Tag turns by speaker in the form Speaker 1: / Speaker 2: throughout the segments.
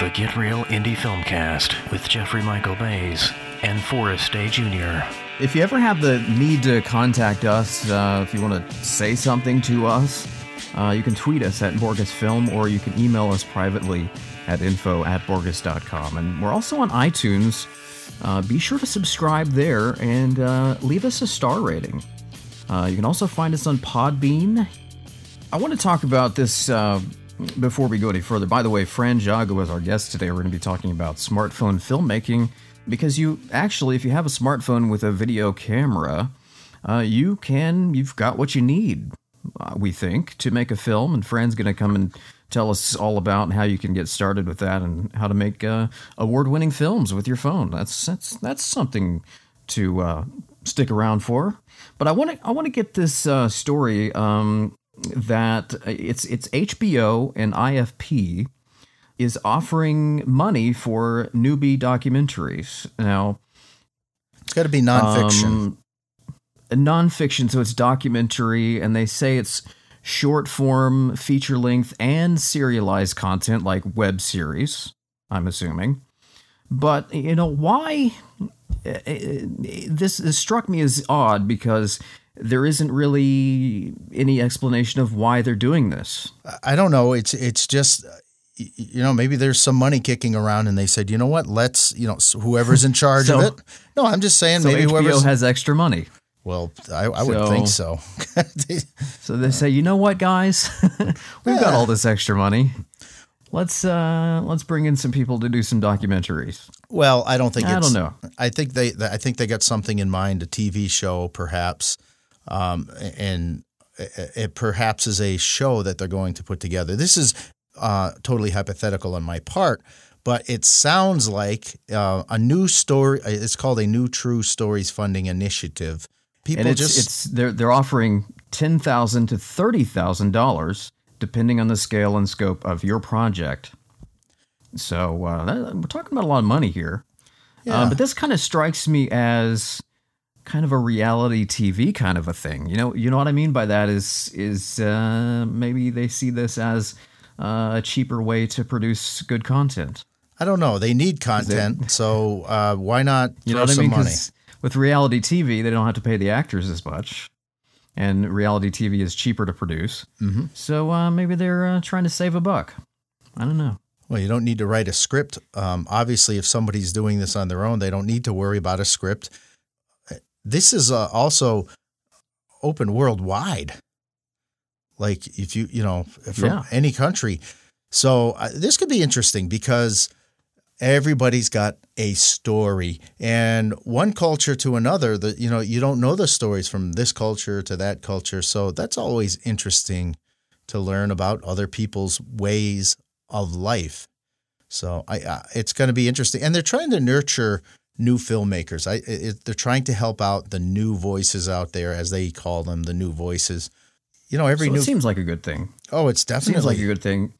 Speaker 1: The Get Real Indie Filmcast with Jeffrey Michael Bays and Forrest Day Jr.
Speaker 2: If you ever have the need to contact us, uh, if you want to say something to us, uh, you can tweet us at Borgus Film or you can email us privately at info at Borgus.com. And we're also on iTunes. Uh, be sure to subscribe there and uh, leave us a star rating. Uh, you can also find us on Podbean. I want to talk about this uh, before we go any further. By the way, Fran Jago is our guest today. We're going to be talking about smartphone filmmaking because you actually, if you have a smartphone with a video camera, uh, you can, you've got what you need, uh, we think, to make a film. And Fran's going to come and tell us all about how you can get started with that and how to make uh, award-winning films with your phone. That's that's that's something to uh, stick around for. But I want to I want to get this uh, story um, that it's it's HBO and IFP is offering money for newbie documentaries. Now,
Speaker 3: It's got to be nonfiction.
Speaker 2: um, nonfiction, so it's documentary, and they say it's short form, feature length, and serialized content like web series. I'm assuming, but you know why? uh, uh, This, this struck me as odd because there isn't really any explanation of why they're doing this.
Speaker 3: I don't know. It's it's just you know maybe there's some money kicking around and they said you know what let's you know whoever's in charge
Speaker 2: So-
Speaker 3: of it. No, I'm just saying
Speaker 2: So
Speaker 3: maybe whoever
Speaker 2: has extra money.
Speaker 3: well I, I would think so.
Speaker 2: So they say, you know what, guys, we've got all this extra money. Let's uh, let's bring in some people to do some documentaries.
Speaker 3: well, I don't think
Speaker 2: I
Speaker 3: it's,
Speaker 2: don't know.
Speaker 3: I think they I think they got something in mind, a TV show perhaps, um, and it, it perhaps is a show that they're going to put together. This is uh, totally hypothetical on my part, but it sounds like uh, a new story. It's called a New True Stories Funding Initiative. People
Speaker 2: And it's
Speaker 3: just
Speaker 2: it's they're they're offering ten thousand to thirty thousand dollars, depending on the scale and scope of your project. So uh, that, we're talking about a lot of money here.
Speaker 3: Yeah.
Speaker 2: Uh, but this kind of strikes me as kind of a reality TV kind of a thing. You know, you know what I mean by that is is uh, maybe they see this as uh, a cheaper way to produce good content.
Speaker 3: I don't know. They need content, so uh, why not
Speaker 2: You know what I
Speaker 3: some
Speaker 2: mean?
Speaker 3: money?
Speaker 2: with reality TV, they don't have to pay the actors as much, and reality TV is cheaper to produce. Mm-hmm. So uh, maybe they're uh, trying to save a buck. I don't know.
Speaker 3: Well, you don't need to write a script. Um, obviously, if somebody's doing this on their own, they don't need to worry about a script. This is uh, also open worldwide. Like if you you know from
Speaker 2: Yeah.
Speaker 3: any country, so uh, this could be interesting because everybody's got a story, and one culture to another. That you know you don't know the stories from this culture to that culture, so that's always interesting to learn about other people's ways of life. So I, I it's going to be interesting, and they're trying to nurture new filmmakers. I it, they're trying to help out the new voices out there, as they call them, the new voices. You know, every
Speaker 2: So
Speaker 3: new
Speaker 2: it seems like a good thing.
Speaker 3: oh, it's definitely Seems
Speaker 2: like a good thing.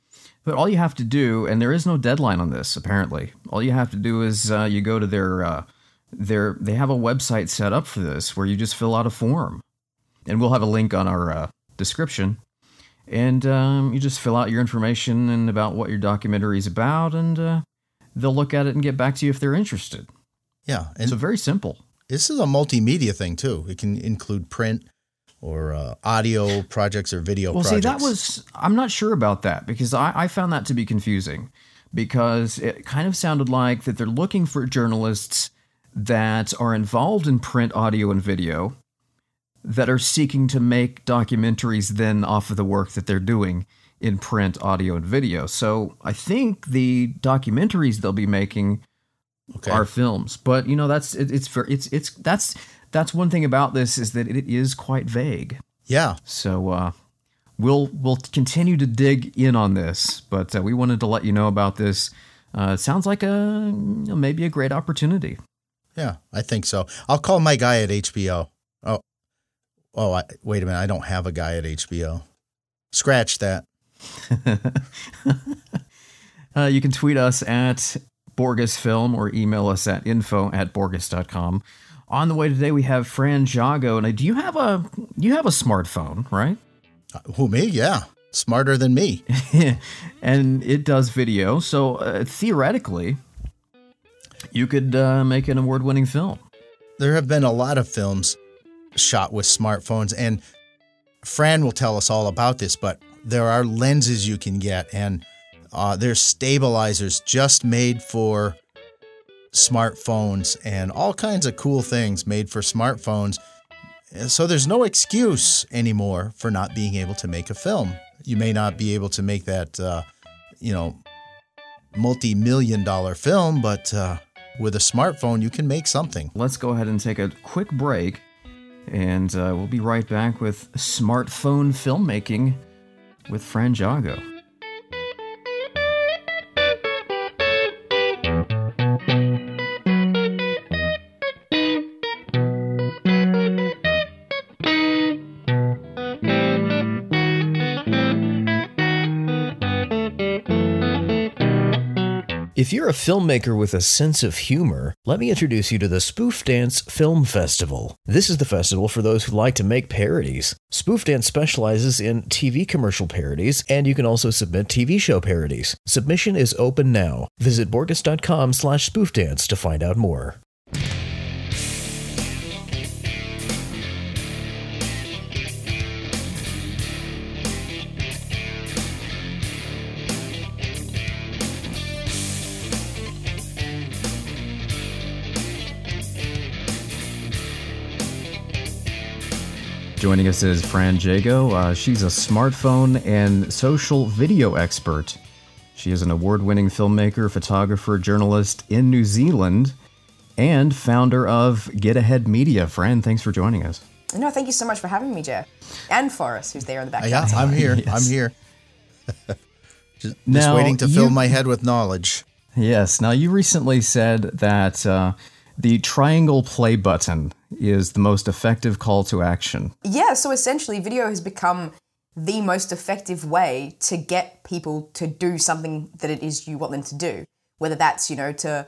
Speaker 2: But all you have to do, and there is no deadline on this. Apparently, all you have to do is uh, you go to their uh, their they have a website set up for this where you just fill out a form, and we'll have a link on our uh, description. And um, you just fill out your information and about what your documentary is about, and uh, they'll look at it and get back to you if they're interested.
Speaker 3: Yeah, and
Speaker 2: So very simple.
Speaker 3: this is a multimedia thing too. It can include print or uh, audio projects or video
Speaker 2: Well,
Speaker 3: projects.
Speaker 2: see, that was I'm not sure about that because I, I found that to be confusing because it kind of sounded like that they're looking for journalists that are involved in print, audio, and video that are seeking to make documentaries then off of the work that they're doing in print, audio, and video. So I think the documentaries they'll be making
Speaker 3: okay.
Speaker 2: are films, but you know that's it, it's for it's it's that's that's one thing about this is that it is quite vague.
Speaker 3: yeah,
Speaker 2: So uh, we'll we'll continue to dig in on this, but uh, we wanted to let you know about this. Uh, it sounds like a you know, maybe a great opportunity.
Speaker 3: yeah, I think so. I'll call my guy at HBO. Oh, oh, I, wait a minute. I don't have a guy at HBO. Scratch that.
Speaker 2: Uh, you can tweet us at Borgus Film or email us at info at Borgus.com. On the way today, we have Fran Jago. And do you have a you have a smartphone, right?
Speaker 3: Uh, Who me? Yeah. smarter than me.
Speaker 2: and it does video. So uh, theoretically, you could uh, make an award winning film.
Speaker 3: There have been a lot of films shot with smartphones, and Fran will tell us all about this, but there are lenses you can get, and uh, there's stabilizers just made for smartphones and all kinds of cool things made for smartphones. So there's no excuse anymore for not being able to make a film. You may not be able to make that, uh, you know, multi million dollar film, but uh, with a smartphone, you can make something.
Speaker 2: Let's go ahead and take a quick break, and uh, we'll be right back with smartphone filmmaking with Fran
Speaker 1: If you're a filmmaker with a sense of humor, let me introduce you to the Spoof Dance Film Festival. This is the festival for those who like to make parodies. Spoof Dance specializes in TV commercial parodies, and you can also submit TV show parodies. Submission is open now. Visit Borgus.com slash spoofdance to find out more.
Speaker 2: Joining us is Fran Jago. Uh, she's a smartphone and social video expert. She is an award winning filmmaker, photographer, journalist in New Zealand, and founder of Get Ahead Media. Fran, thanks for joining us.
Speaker 4: No, thank you so much for having me, Jeff. And Forrest, who's there in the background.
Speaker 3: Yeah, I'm here.
Speaker 2: Yes.
Speaker 3: I'm here. just just
Speaker 2: Now,
Speaker 3: waiting to fill my head with knowledge.
Speaker 2: Yes. Now, you recently said that uh, the triangle play button is the most effective call to action.
Speaker 4: Yeah, so essentially, video has become the most effective way to get people to do something that it is you want them to do. Whether that's, you know, to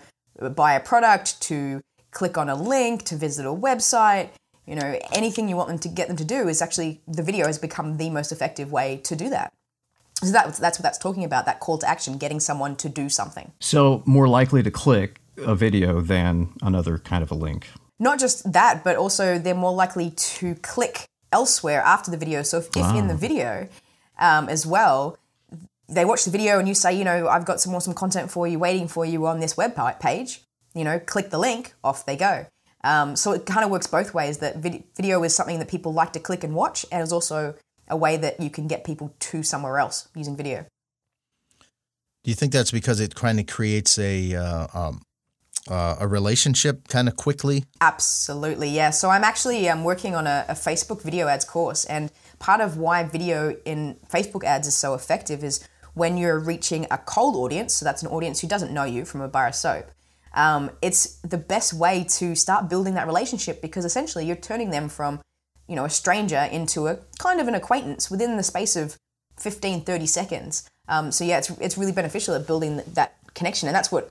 Speaker 4: buy a product, to click on a link, to visit a website, you know, anything you want them to get them to do is actually the video has become the most effective way to do that. So that, that's what that's talking about that call to action, getting someone to do something.
Speaker 2: So, more likely to click a video than another kind of a link.
Speaker 4: not just that, but also they're more likely to click elsewhere after the video. So if, if in the video um, as well, they watch the video and you say, you know, I've got some awesome content for you waiting for you on this web page, you know, click the link, off they go. Um, so it kind of works both ways that vid- video is something that people like to click and watch, and is also a way that you can get people to somewhere else using video.
Speaker 3: Do you think that's because it kind of creates a uh, um, uh, a relationship kind of quickly?
Speaker 4: Absolutely, yeah. So I'm actually um, working on a, a Facebook video ads course, and part of why video in Facebook ads is so effective is when you're reaching a cold audience. So that's an audience who doesn't know you from a bar of soap. Um, it's the best way to start building that relationship because essentially you're turning them from, you know, a stranger into a kind of an acquaintance within the space of 15, 30 seconds. Um, so yeah, it's it's really beneficial at building that connection, and that's what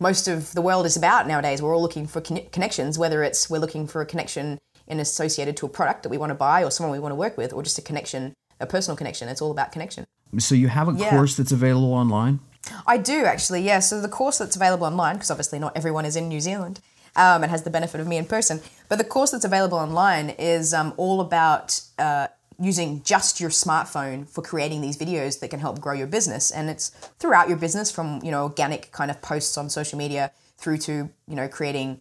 Speaker 4: most of the world is about nowadays. We're all looking for conne- connections, whether it's we're looking for a connection in associated to a product that we want to buy or someone we want to work with, or just a connection, a personal connection. It's all about connection.
Speaker 2: So, you have a
Speaker 4: Yeah.
Speaker 2: course that's available online?
Speaker 4: I do actually, yeah. So the course that's available online, because obviously not everyone is in New Zealand um, and has the benefit of me in person, but the course that's available online is um, all about uh, using just your smartphone for creating these videos that can help grow your business, and it's throughout your business from you know organic kind of posts on social media through to you know creating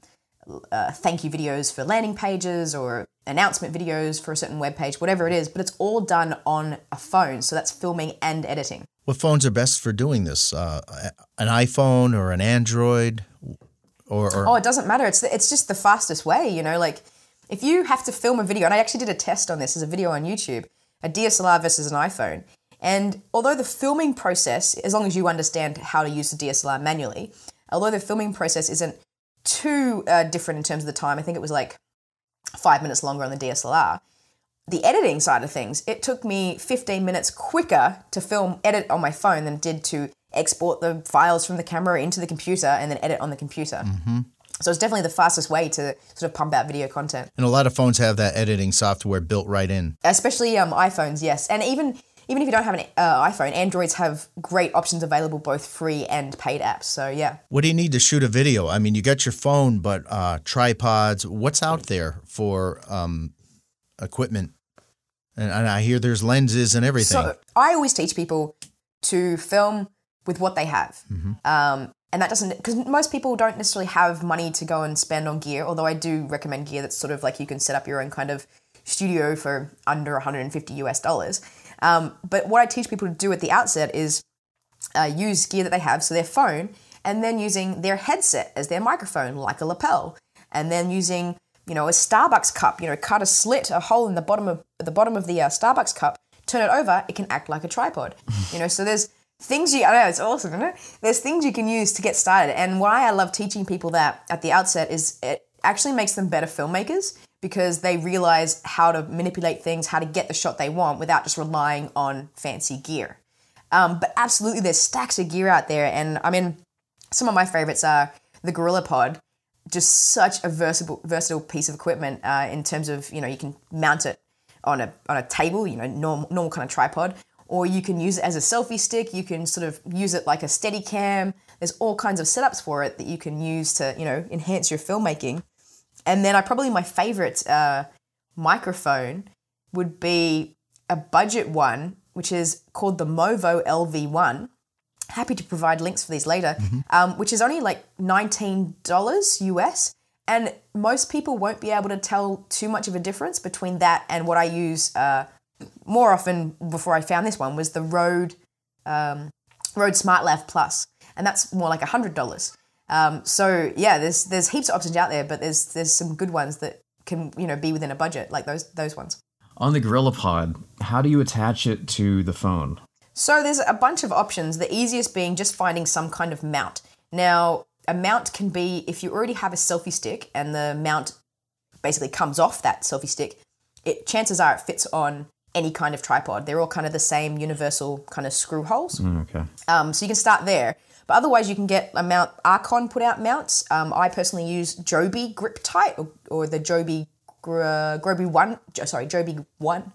Speaker 4: uh, thank you videos for landing pages or announcement videos for a certain web page, whatever it is. But it's all done on a phone, so that's filming and editing.
Speaker 3: What phones are best for doing this? Uh, an iPhone or an Android? Or, or
Speaker 4: Oh, it doesn't matter. It's it's just the fastest way, you know. Like if you have to film a video, and I actually did a test on this as a video on YouTube, a DSLR versus an iPhone. And although the filming process, as long as you understand how to use the DSLR manually, although the filming process isn't too uh, different in terms of the time, I think it was like five minutes longer on the DSLR. The editing side of things, it took me 15 minutes quicker to film edit on my phone than it did to export the files from the camera into the computer and then edit on the computer. So it's definitely the fastest way to sort of pump out video content,
Speaker 3: and a lot of phones have that editing software built right in.
Speaker 4: especially um, iPhones. Yes, and even even if you don't have an uh, iPhone, Androids have great options available, both free and paid apps. So yeah.
Speaker 3: What do you need to shoot a video? I mean, you got your phone, but uh, tripods. What's out there for um, equipment? And, and I hear there's lenses and everything.
Speaker 4: So I always teach people to film with what they have. Um, and that doesn't, because most people don't necessarily have money to go and spend on gear, although I do recommend gear that's sort of like you can set up your own kind of studio for under 150 US dollars. Um, but what I teach people to do at the outset is uh, use gear that they have, so their phone, and then using their headset as their microphone, like a lapel, and then using you know a Starbucks cup, you know, cut a slit, a hole in the bottom of the bottom of the uh, Starbucks cup, turn it over, it can act like a tripod. you know, so there's things you I know it's awesome, isn't it? There's things you can use to get started, and why I love teaching people that at the outset is it actually makes them better filmmakers because they realize how to manipulate things, how to get the shot they want without just relying on fancy gear. Um, but absolutely, there's stacks of gear out there, and I mean, some of my favorites are the Gorilla Pod, just such a versatile, versatile piece of equipment uh, in terms of you know you can mount it on a on a table, you know, normal, normal kind of tripod, or you can use it as a selfie stick. You can sort of use it like a steady cam. There's all kinds of setups for it that you can use to you know enhance your filmmaking. And then I probably my favorite uh, microphone would be a budget one, which is called the Movo LV1. Happy to provide links for these later, um, which is only like $19 US. And most people won't be able to tell too much of a difference between that and what I use uh, more often before I found this one was the Rode um, Rode SmartLav Plus, and that's more like hundred dollars. Um, so yeah, there's there's heaps of options out there, but there's there's some good ones that can you know be within a budget like those those ones.
Speaker 2: On the Gorilla Pod, how do you attach it to the phone?
Speaker 4: So there's a bunch of options. The easiest being just finding some kind of mount. Now a mount can be if you already have a selfie stick and the mount basically comes off that selfie stick. It chances are it fits on any kind of tripod. They're all kind of the same universal kind of screw holes.
Speaker 2: Okay.
Speaker 4: Um, so you can start there. But otherwise, you can get a mount. Arkon put out mounts. Um, I personally use Joby Grip Tight or, or the Joby Gr- Groby One. Sorry, Joby One.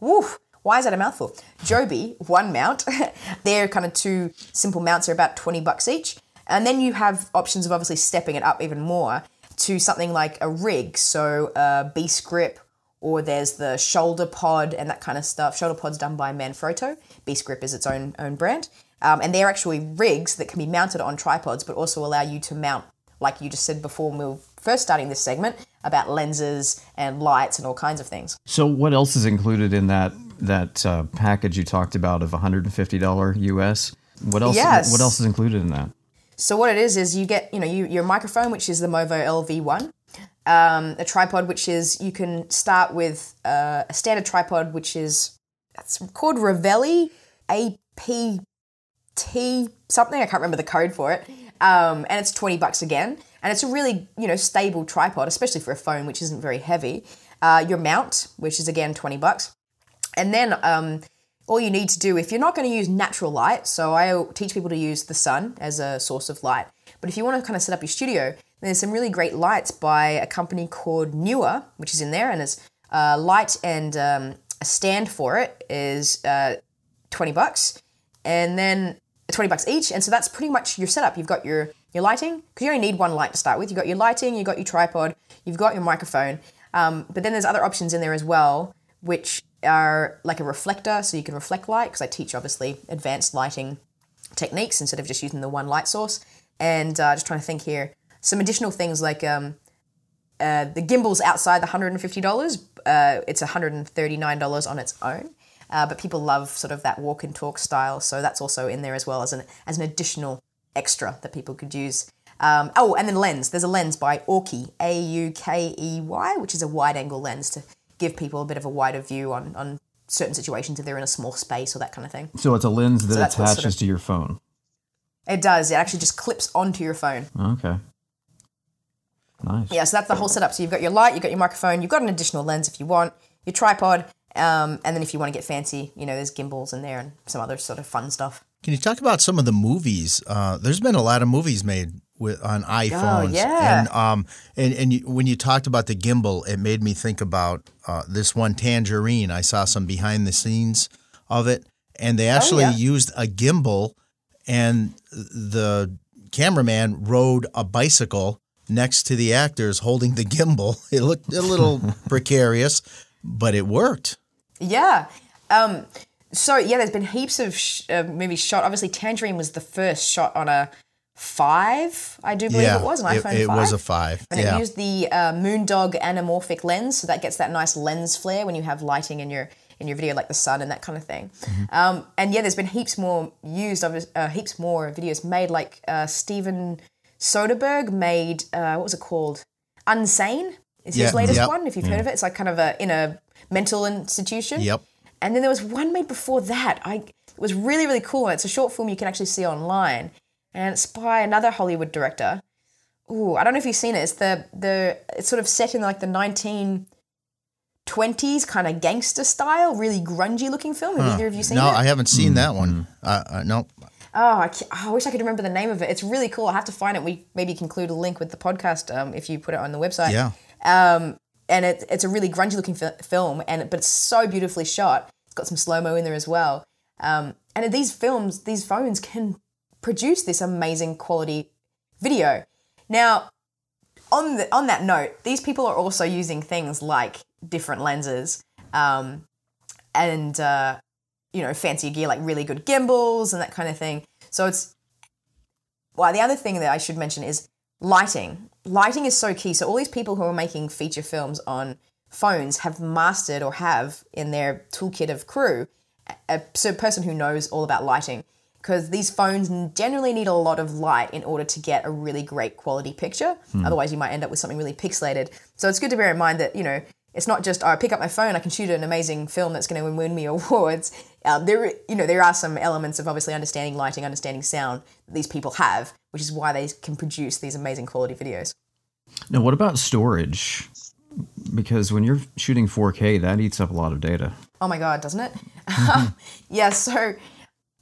Speaker 4: Woof. Why is that a mouthful? Joby One mount. They're kind of two simple mounts. They're about twenty bucks each. And then you have options of obviously stepping it up even more to something like a rig. So a Beast Grip or there's the shoulder pod and that kind of stuff. Shoulder pod's done by Manfrotto. Beast Grip is its own own brand, um, and they're actually rigs that can be mounted on tripods, but also allow you to mount, like you just said before when we were first starting this segment, about lenses and lights and all kinds of things.
Speaker 2: So what else is included in that that uh, package you talked about of $150 US? What else?
Speaker 4: Yes.
Speaker 2: What else is included in that?
Speaker 4: So what it is is you get you know you, your microphone, which is the Movo LV1, um, a tripod, which is you can start with uh, a standard tripod, which is it's called Ravelli APT something. I can't remember the code for it, um, and it's twenty bucks again, and it's a really you know stable tripod, especially for a phone, which isn't very heavy. Uh, your mount, which is again twenty bucks, and then um, all you need to do if you're not going to use natural light so i teach people to use the sun as a source of light but if you want to kind of set up your studio there's some really great lights by a company called Neewer which is in there and it's uh, light and um, a stand for it is uh, 20 bucks. And then 20 bucks each and so that's pretty much your setup. You've got your your lighting because you only need one light to start with. You've got your lighting you've got your tripod you've got your microphone um, but then there's other options in there as well which are like a reflector, so you can reflect light, because I teach obviously advanced lighting techniques instead of just using the one light source. And uh, just trying to think here, some additional things like um, uh, the gimbal's outside the $150. Uh, it's $139 on its own. Uh, but people love sort of that walk and talk style, so that's also in there as well as an as an additional extra that people could use. Um, oh, and then lens. There's a lens by Aukey, A U K E Y, which is a wide angle lens to give people a bit of a wider view on, on certain situations if they're in a small space or that kind of thing.
Speaker 2: So it's a lens that
Speaker 4: what's
Speaker 2: attaches
Speaker 4: sort of-
Speaker 2: to your phone.
Speaker 4: It does. It actually just clips onto your phone.
Speaker 2: Okay. Nice.
Speaker 4: Yeah, so that's the whole setup. So you've got your light, you've got your microphone, you've got an additional lens if you want, your tripod, um, and then if you want to get fancy, you know, there's gimbals in there and some other sort of fun stuff.
Speaker 3: Can you talk about some of the movies? Uh, there's been a lot of movies made with on iPhones.
Speaker 4: Oh, yeah.
Speaker 3: And um and and you, when you talked about the gimbal, it made me think about uh, this one Tangerine. I saw some behind the scenes of it, and they actually
Speaker 4: yeah.
Speaker 3: used a gimbal, and the cameraman rode a bicycle next to the actors holding the gimbal. It looked a little precarious, but it worked.
Speaker 4: Yeah. Um, so yeah, there's been heaps of sh- uh, movies shot. Obviously, Tangerine was the first shot on a five, I do believe
Speaker 3: yeah,
Speaker 4: it was an
Speaker 3: it,
Speaker 4: iPhone
Speaker 3: it
Speaker 4: 5.
Speaker 3: was a five.
Speaker 4: and
Speaker 3: yeah.
Speaker 4: it used the uh, Moondog anamorphic lens, so that gets that nice lens flare when you have lighting in your in your video, like the sun and that kind of thing.
Speaker 3: Mm-hmm.
Speaker 4: Um, and yeah, there's been heaps more used, of uh, heaps more videos made. Like uh, Steven Soderbergh made uh, what was it called? Unsane is his latest
Speaker 3: yep.
Speaker 4: one. If you've heard of it, it's like kind of a in a mental institution.
Speaker 3: Yep.
Speaker 4: And then there was one made before that. I it was really really cool. And it's a short film you can actually see online, and it's by another Hollywood director. Ooh, I don't know if you've seen it. It's the the it's sort of set in like the nineteen twenties kind of gangster style, really grungy looking film. Have either of you seen
Speaker 3: No,
Speaker 4: it?
Speaker 3: I haven't seen that one. Uh, uh, no.
Speaker 4: Oh, I, I wish I could remember the name of it. It's really cool. I have to find it. We maybe include a link with the podcast um, if you put it on the website.
Speaker 3: Yeah.
Speaker 4: Um, and it, it's a really grungy looking fi- film, and but it's so beautifully shot. It's got some slow mo in there as well. Um, and these films, these phones can produce this amazing quality video. Now, on the on that note, these people are also using things like different lenses, um, and uh, you know, fancy gear like really good gimbals and that kind of thing. So it's well, the other thing that I should mention is lighting. Lighting is so key. So all these people who are making feature films on phones have mastered or have in their toolkit of crew a, a person who knows all about lighting because these phones generally need a lot of light in order to get a really great quality picture. Hmm. Otherwise, you might end up with something really pixelated. So it's good to bear in mind that you know it's not just oh, I pick up my phone, I can shoot an amazing film that's going to win me awards. Um, there, you know, there are some elements of obviously understanding lighting, understanding sound that these people have, which is why they can produce these amazing quality videos.
Speaker 2: Now, what about storage? Because when you're shooting 4K, that eats up a lot of data.
Speaker 4: Oh my god, doesn't it? yeah, so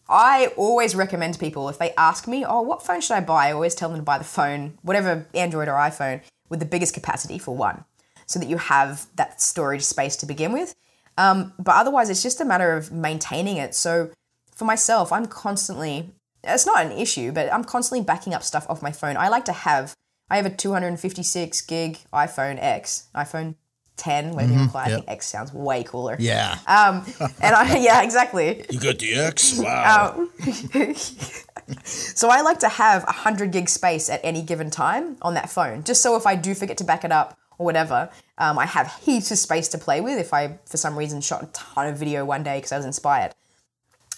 Speaker 4: I always recommend people if they ask me, "Oh, what phone should I buy?" I always tell them to buy the phone, whatever Android or iPhone, with the biggest capacity for one, so that you have that storage space to begin with. Um, but otherwise, it's just a matter of maintaining it. So for myself, I'm constantly. It's not an issue, but I'm constantly backing up stuff off my phone. I like to have. I have a 256 gig iPhone X, iPhone 10, whatever you want to call it. I think X sounds way cooler.
Speaker 3: Yeah.
Speaker 4: Um, and I, yeah, exactly.
Speaker 3: you got the X? Wow.
Speaker 4: So I like to have 100 gig space at any given time on that phone, just so if I do forget to back it up or whatever, um, I have heaps of space to play with if I, for some reason, shot a ton of video one day because I was inspired.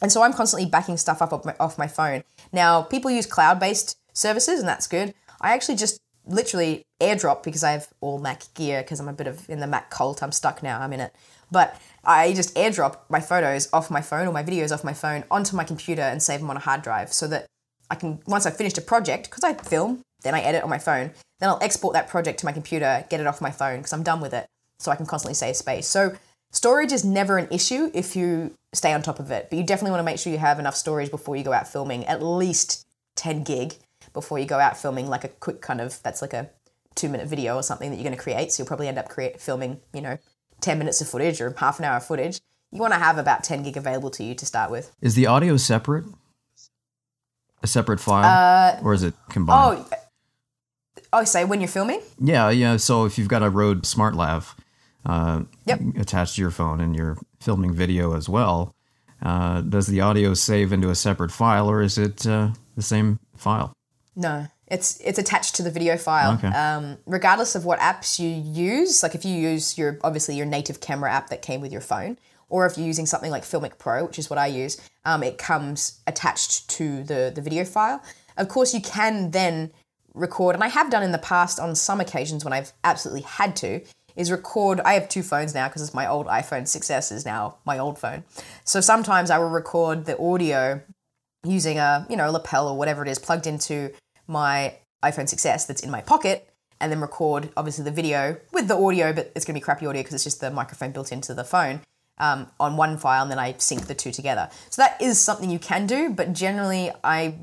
Speaker 4: And so I'm constantly backing stuff up off my, off my phone. Now, people use cloud based services, and that's good. I actually just literally airdrop because I have all Mac gear because I'm a bit of in the Mac cult. I'm stuck now, I'm in it. But I just airdrop my photos off my phone or my videos off my phone onto my computer and save them on a hard drive so that I can, once I've finished a project, because I film, then I edit on my phone, then I'll export that project to my computer, get it off my phone because I'm done with it. So I can constantly save space. So storage is never an issue if you stay on top of it, but you definitely want to make sure you have enough storage before you go out filming, at least 10 gig before you go out filming like a quick kind of, that's like a two minute video or something that you're going to create. So you'll probably end up create, filming, you know, 10 minutes of footage or half an hour of footage. You want to have about 10 gig available to you to start with.
Speaker 2: Is the audio separate? A separate file? Uh, or is it oh, combined?
Speaker 4: Oh, oh, say when you're filming?
Speaker 2: Yeah, yeah. So if you've got a Rode Smart Lav uh,
Speaker 4: Yep.
Speaker 2: attached to your phone and you're filming video as well, uh, does the audio save into a separate file or is it uh, the same file?
Speaker 4: No, it's it's attached to the video file.
Speaker 2: Okay.
Speaker 4: Um, regardless of what apps you use, like if you use your obviously your native camera app that came with your phone, or if you're using something like Filmic Pro, which is what I use, um, it comes attached to the the video file. Of course, you can then record, and I have done in the past on some occasions when I've absolutely had to, is record. I have two phones now because it's my old iPhone 6S is now my old phone. So sometimes I will record the audio using a you know lapel or whatever it is plugged into my iPhone 6s that's in my pocket and then record obviously the video with the audio but it's going to be crappy audio because it's just the microphone built into the phone um, on one file and then I sync the two together so that is something you can do but generally I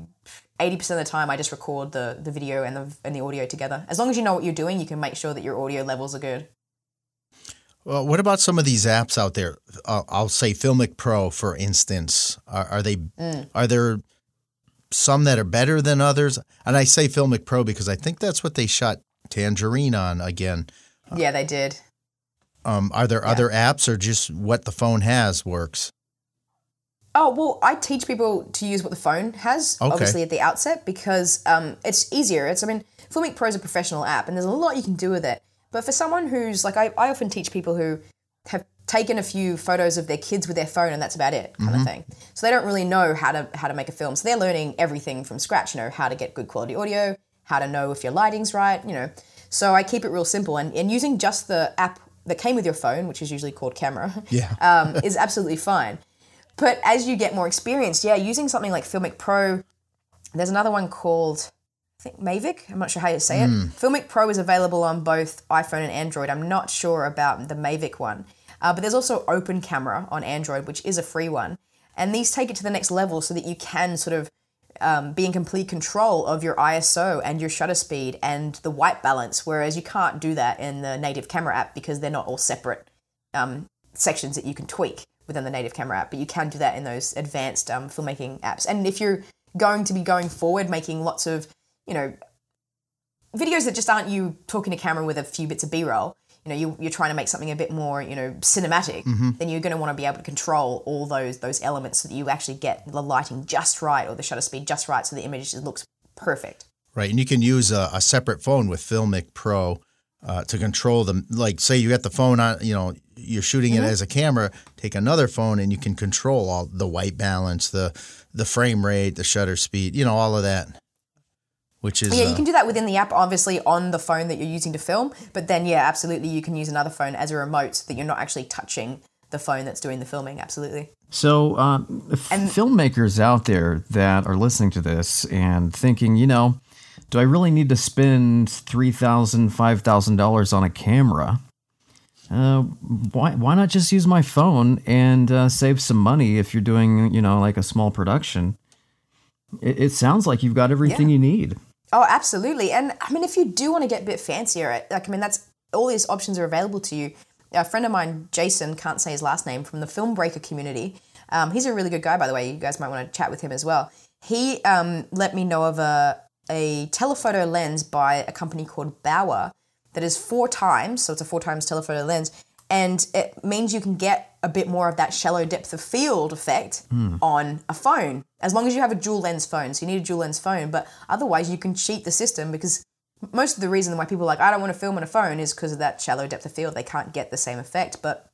Speaker 4: 80% of the time I just record the, the video and the, and the audio together as long as you know what you're doing you can make sure that your audio levels are good
Speaker 3: Well, what about some of these apps out there? Uh, I'll say Filmic Pro, for instance. Are, are they?
Speaker 4: Mm.
Speaker 3: Are there some that are better than others? And I say Filmic Pro because I think that's what they shot Tangerine on again.
Speaker 4: Yeah, they did.
Speaker 3: Um, are there other apps or just what the phone has works?
Speaker 4: Oh well, I teach people to use what the phone has,
Speaker 3: Okay.
Speaker 4: obviously at the outset, because um, it's easier. It's I mean, Filmic Pro is a professional app, and there's a lot you can do with it. But for someone who's like, I, I often teach people who have taken a few photos of their kids with their phone, and that's about it, kind of thing. So they don't really know how to how to make a film. So they're learning everything from scratch. You know, how to get good quality audio, how to know if your lighting's right. You know, so I keep it real simple, and, and using just the app that came with your phone, which is usually called Camera,
Speaker 3: Yeah.
Speaker 4: um, is absolutely fine. But as you get more experienced, yeah, using something like Filmic Pro, there's another one called I think Mavic. I'm not sure how you say it. Filmic Pro is available on both iPhone and Android. I'm not sure about the Mavic one, uh, but there's also Open Camera on Android, which is a free one. And these take it to the next level so that you can sort of um, be in complete control of your ISO and your shutter speed and the white balance, whereas you can't do that in the native camera app because they're not all separate um, sections that you can tweak within the native camera app, but you can do that in those advanced um, filmmaking apps. And if you're going to be going forward making lots of, you know, videos that just aren't you talking to camera with a few bits of B-roll, you know, you, you're trying to make something a bit more, you know, cinematic, then you're going to want to be able to control all those those elements so that you actually get the lighting just right or the shutter speed just right, so the image just looks perfect.
Speaker 3: Right, and you can use a, a separate phone with Filmic Pro uh, to control them. Like, say you got the phone on, you know, you're shooting
Speaker 4: Mm-hmm.
Speaker 3: it as a camera. Take another phone, and you can control all the white balance, the the frame rate, the shutter speed, you know, all of that. Which is
Speaker 4: Yeah,
Speaker 3: uh,
Speaker 4: you can do that within the app, obviously on the phone that you're using to film. But then, yeah, absolutely, you can use another phone as a remote so that you're not actually touching the phone that's doing the filming. Absolutely.
Speaker 2: So, um,
Speaker 4: And-
Speaker 2: filmmakers out there that are listening to this and thinking, you know, do I really need to spend three thousand, five thousand dollars on a camera? Uh, why why not just use my phone and uh, save some money if you're doing, you know, like a small production? It, it sounds like you've got everything you need.
Speaker 4: Oh, absolutely. And I mean, if you do want to get a bit fancier, like I mean, that's all these options are available to you. A friend of mine, Jason, can't say his last name, from the Film Breaker community. Um, he's a really good guy, by the way. You guys might want to chat with him as well. He um, let me know of a a telephoto lens by a company called Bauer that is four times, so it's a four times telephoto lens, and it means you can get a bit more of that shallow depth of field effect on a phone, as long as you have a dual lens phone. So you need a dual lens phone, but otherwise you can cheat the system because most of the reason why people are like I don't want to film on a phone is because of that shallow depth of field. They can't get the same effect, but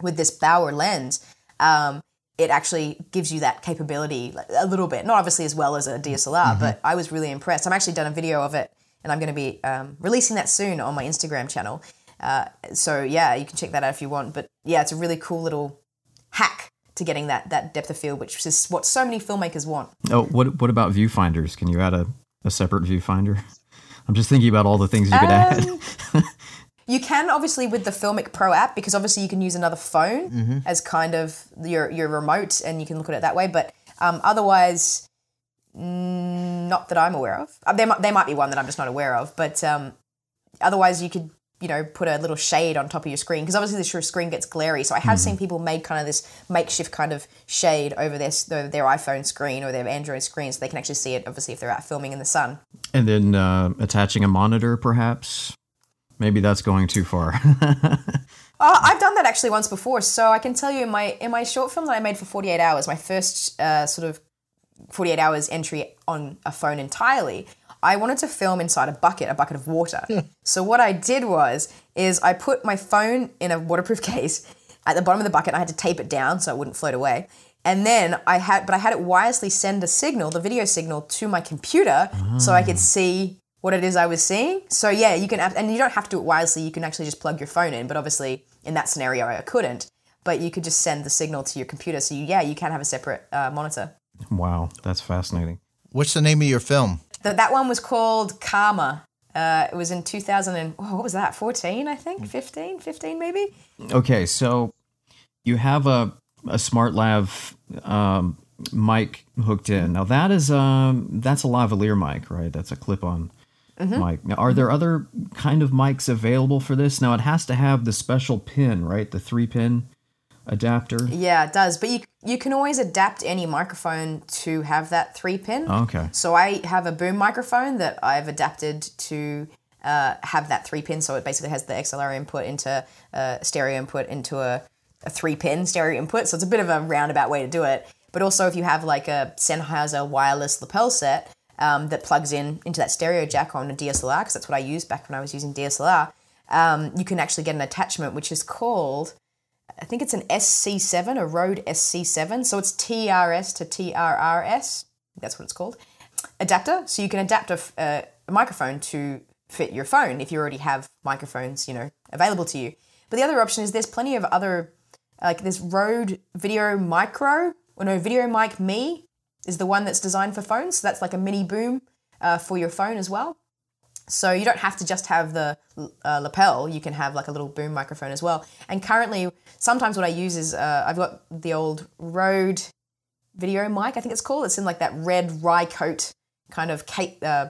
Speaker 4: with this Bauer lens, um, it actually gives you that capability a little bit. Not obviously as well as a DSLR, but I was really impressed. I'm actually done a video of it, and I'm going to be um, releasing that soon on my Instagram channel. Uh, so yeah, you can check that out if you want. But yeah, it's a really cool little hack to getting that that depth of field, which is what so many filmmakers want.
Speaker 2: Oh, what what about viewfinders? Can you add a, a separate viewfinder? I'm just thinking about all the things you could add.
Speaker 4: You can obviously with the Filmic Pro app because obviously you can use another phone as kind of your your remote and you can look at it that way. But um, otherwise, mm, not that I'm aware of. Uh, there might there might be one that I'm just not aware of. But um, otherwise, you could you know put a little shade on top of your screen because obviously the screen gets glary. So I have seen people make kind of this makeshift kind of shade over their their, their iPhone screen or their Android screen so they can actually see it. Obviously, if they're out filming in the sun.
Speaker 2: And then uh, attaching a monitor, perhaps. Maybe that's going too far.
Speaker 4: Oh, I've done that actually once before. So I can tell you in my in my short film that I made for 48 hours, my first uh, sort of 48 hours entry on a phone entirely, I wanted to film inside a bucket, a bucket of water. so what I did was is I put my phone in a waterproof case at the bottom of the bucket. I had to tape it down so it wouldn't float away. And then I had, but I had it wirelessly send a signal, the video signal, to my computer so I could see what it is I was seeing. So yeah, you can, and you don't have to do it wirelessly. You can actually just plug your phone in. But obviously, in that scenario, I couldn't. But you could just send the signal to your computer. So you, yeah, you can have a separate uh, monitor.
Speaker 2: Wow, that's fascinating.
Speaker 3: What's the name of your film?
Speaker 4: Th- that one was called Karma. Uh, it was in 2000 and oh, what was that? 14, I think, 15, 15 maybe.
Speaker 2: Okay, so you have a a smart lav um, mic hooked in. Now that is um that's a lavalier mic, right? That's a clip on. mic. Now, are there other kind of mics available for this? Now, it has to have the special pin, right? The three pin adapter.
Speaker 4: Yeah, it does. But you you can always adapt any microphone to have that three pin.
Speaker 2: Okay.
Speaker 4: So I have a boom microphone that I've adapted to uh, have that three pin. So it basically has the XLR input into a stereo input into a, a three pin stereo input. So it's a bit of a roundabout way to do it. But also if you have like a Sennheiser wireless lapel set um, that plugs in into that stereo jack on a DSLR, because that's what I used back when I was using DSLR, um, you can actually get an attachment which is called I think it's an SC7, a Rode SC7. So it's TRS to TRRS. That's what it's called. Adapter. So you can adapt a, a, a, microphone to fit your phone if you already have microphones, you know, available to you. But the other option is there's plenty of other, like this Rode Video Micro, or no, Video Mic Me is the one that's designed for phones. So that's like a mini boom uh, for your phone as well. So you don't have to just have the uh, lapel. You can have like a little boom microphone as well. And currently, sometimes what I use is uh, I've got the old Rode video mic. I think it's called. It's in like that red Rycote kind of cape, uh,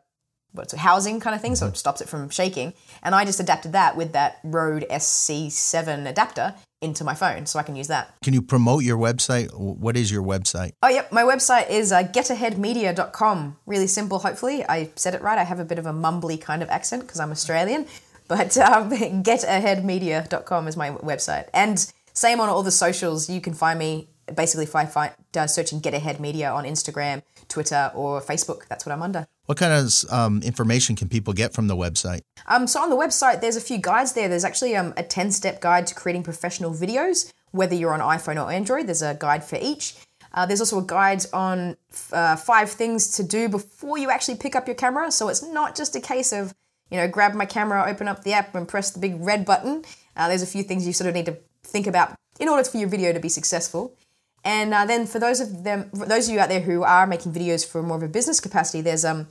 Speaker 4: what's it, housing kind of thing, so it stops it from shaking. And I just adapted that with that Rode SC7 adapter into my phone, so I can use that.
Speaker 3: Can you promote your website? What is your website?
Speaker 4: Oh, yep. My website is uh, getaheadmedia.com. Really simple, hopefully. I said it right. I have a bit of a mumbly kind of accent because I'm Australian. But um, getaheadmedia.com is my website. And same on all the socials. You can find me basically if I find, uh, searching Get Ahead Media on Instagram, Twitter, or Facebook. That's what I'm under.
Speaker 3: What kind of um, information can people get from the website?
Speaker 4: Um, so on the website, there's a few guides there. There's actually um, a 10 step guide to creating professional videos, whether you're on iPhone or Android. There's a guide for each. Uh, there's also a guide on uh, five things to do before you actually pick up your camera. So it's not just a case of, you know, grab my camera, open up the app, and press the big red button. Uh, there's a few things you sort of need to think about in order for your video to be successful. And uh, then for those of them, those of you out there who are making videos for more of a business capacity, there's um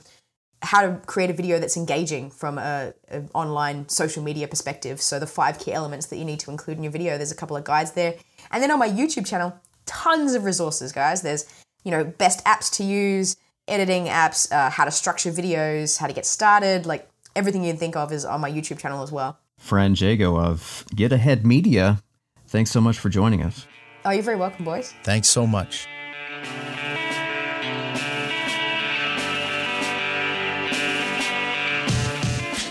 Speaker 4: how to create a video that's engaging from a, a, online social media perspective. So the five key elements that you need to include in your video. There's a couple of guides there, and then on my YouTube channel, tons of resources, guys. There's you know best apps to use, editing apps, uh, how to structure videos, how to get started, like everything you can think of is on my YouTube channel as well.
Speaker 2: Fran Jago of Get Ahead Media, thanks so much for joining us.
Speaker 4: Oh, you're very welcome, boys.
Speaker 3: Thanks so much.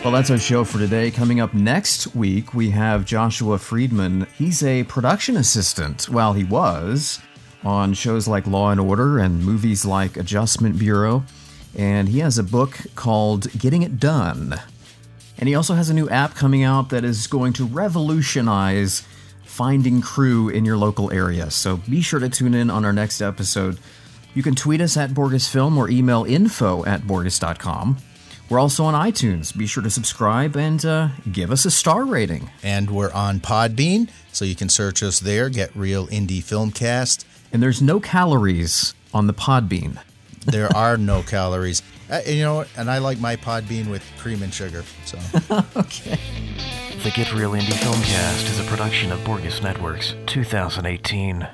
Speaker 2: Well, that's our show for today. Coming up next week, we have Joshua Friedman. He's a production assistant. Well, he was on shows like Law and Order and movies like Adjustment Bureau. And he has a book called Getting It Done. And he also has a new app coming out that is going to revolutionize finding crew in your local area. So be sure to tune in on our next episode. You can tweet us at BorgusFilm or email info at Borgus.com. We're also on iTunes. Be sure to subscribe and uh, give us a star rating.
Speaker 3: And we're on Podbean, so you can search us there, get Real Indie Filmcast.
Speaker 2: And there's no calories on the Podbean.
Speaker 3: there are no calories. Uh, you know, and I like my pod bean with cream and sugar. So
Speaker 2: okay.
Speaker 1: The Get Real Indie Filmcast is a production of Borgus Networks, 2018.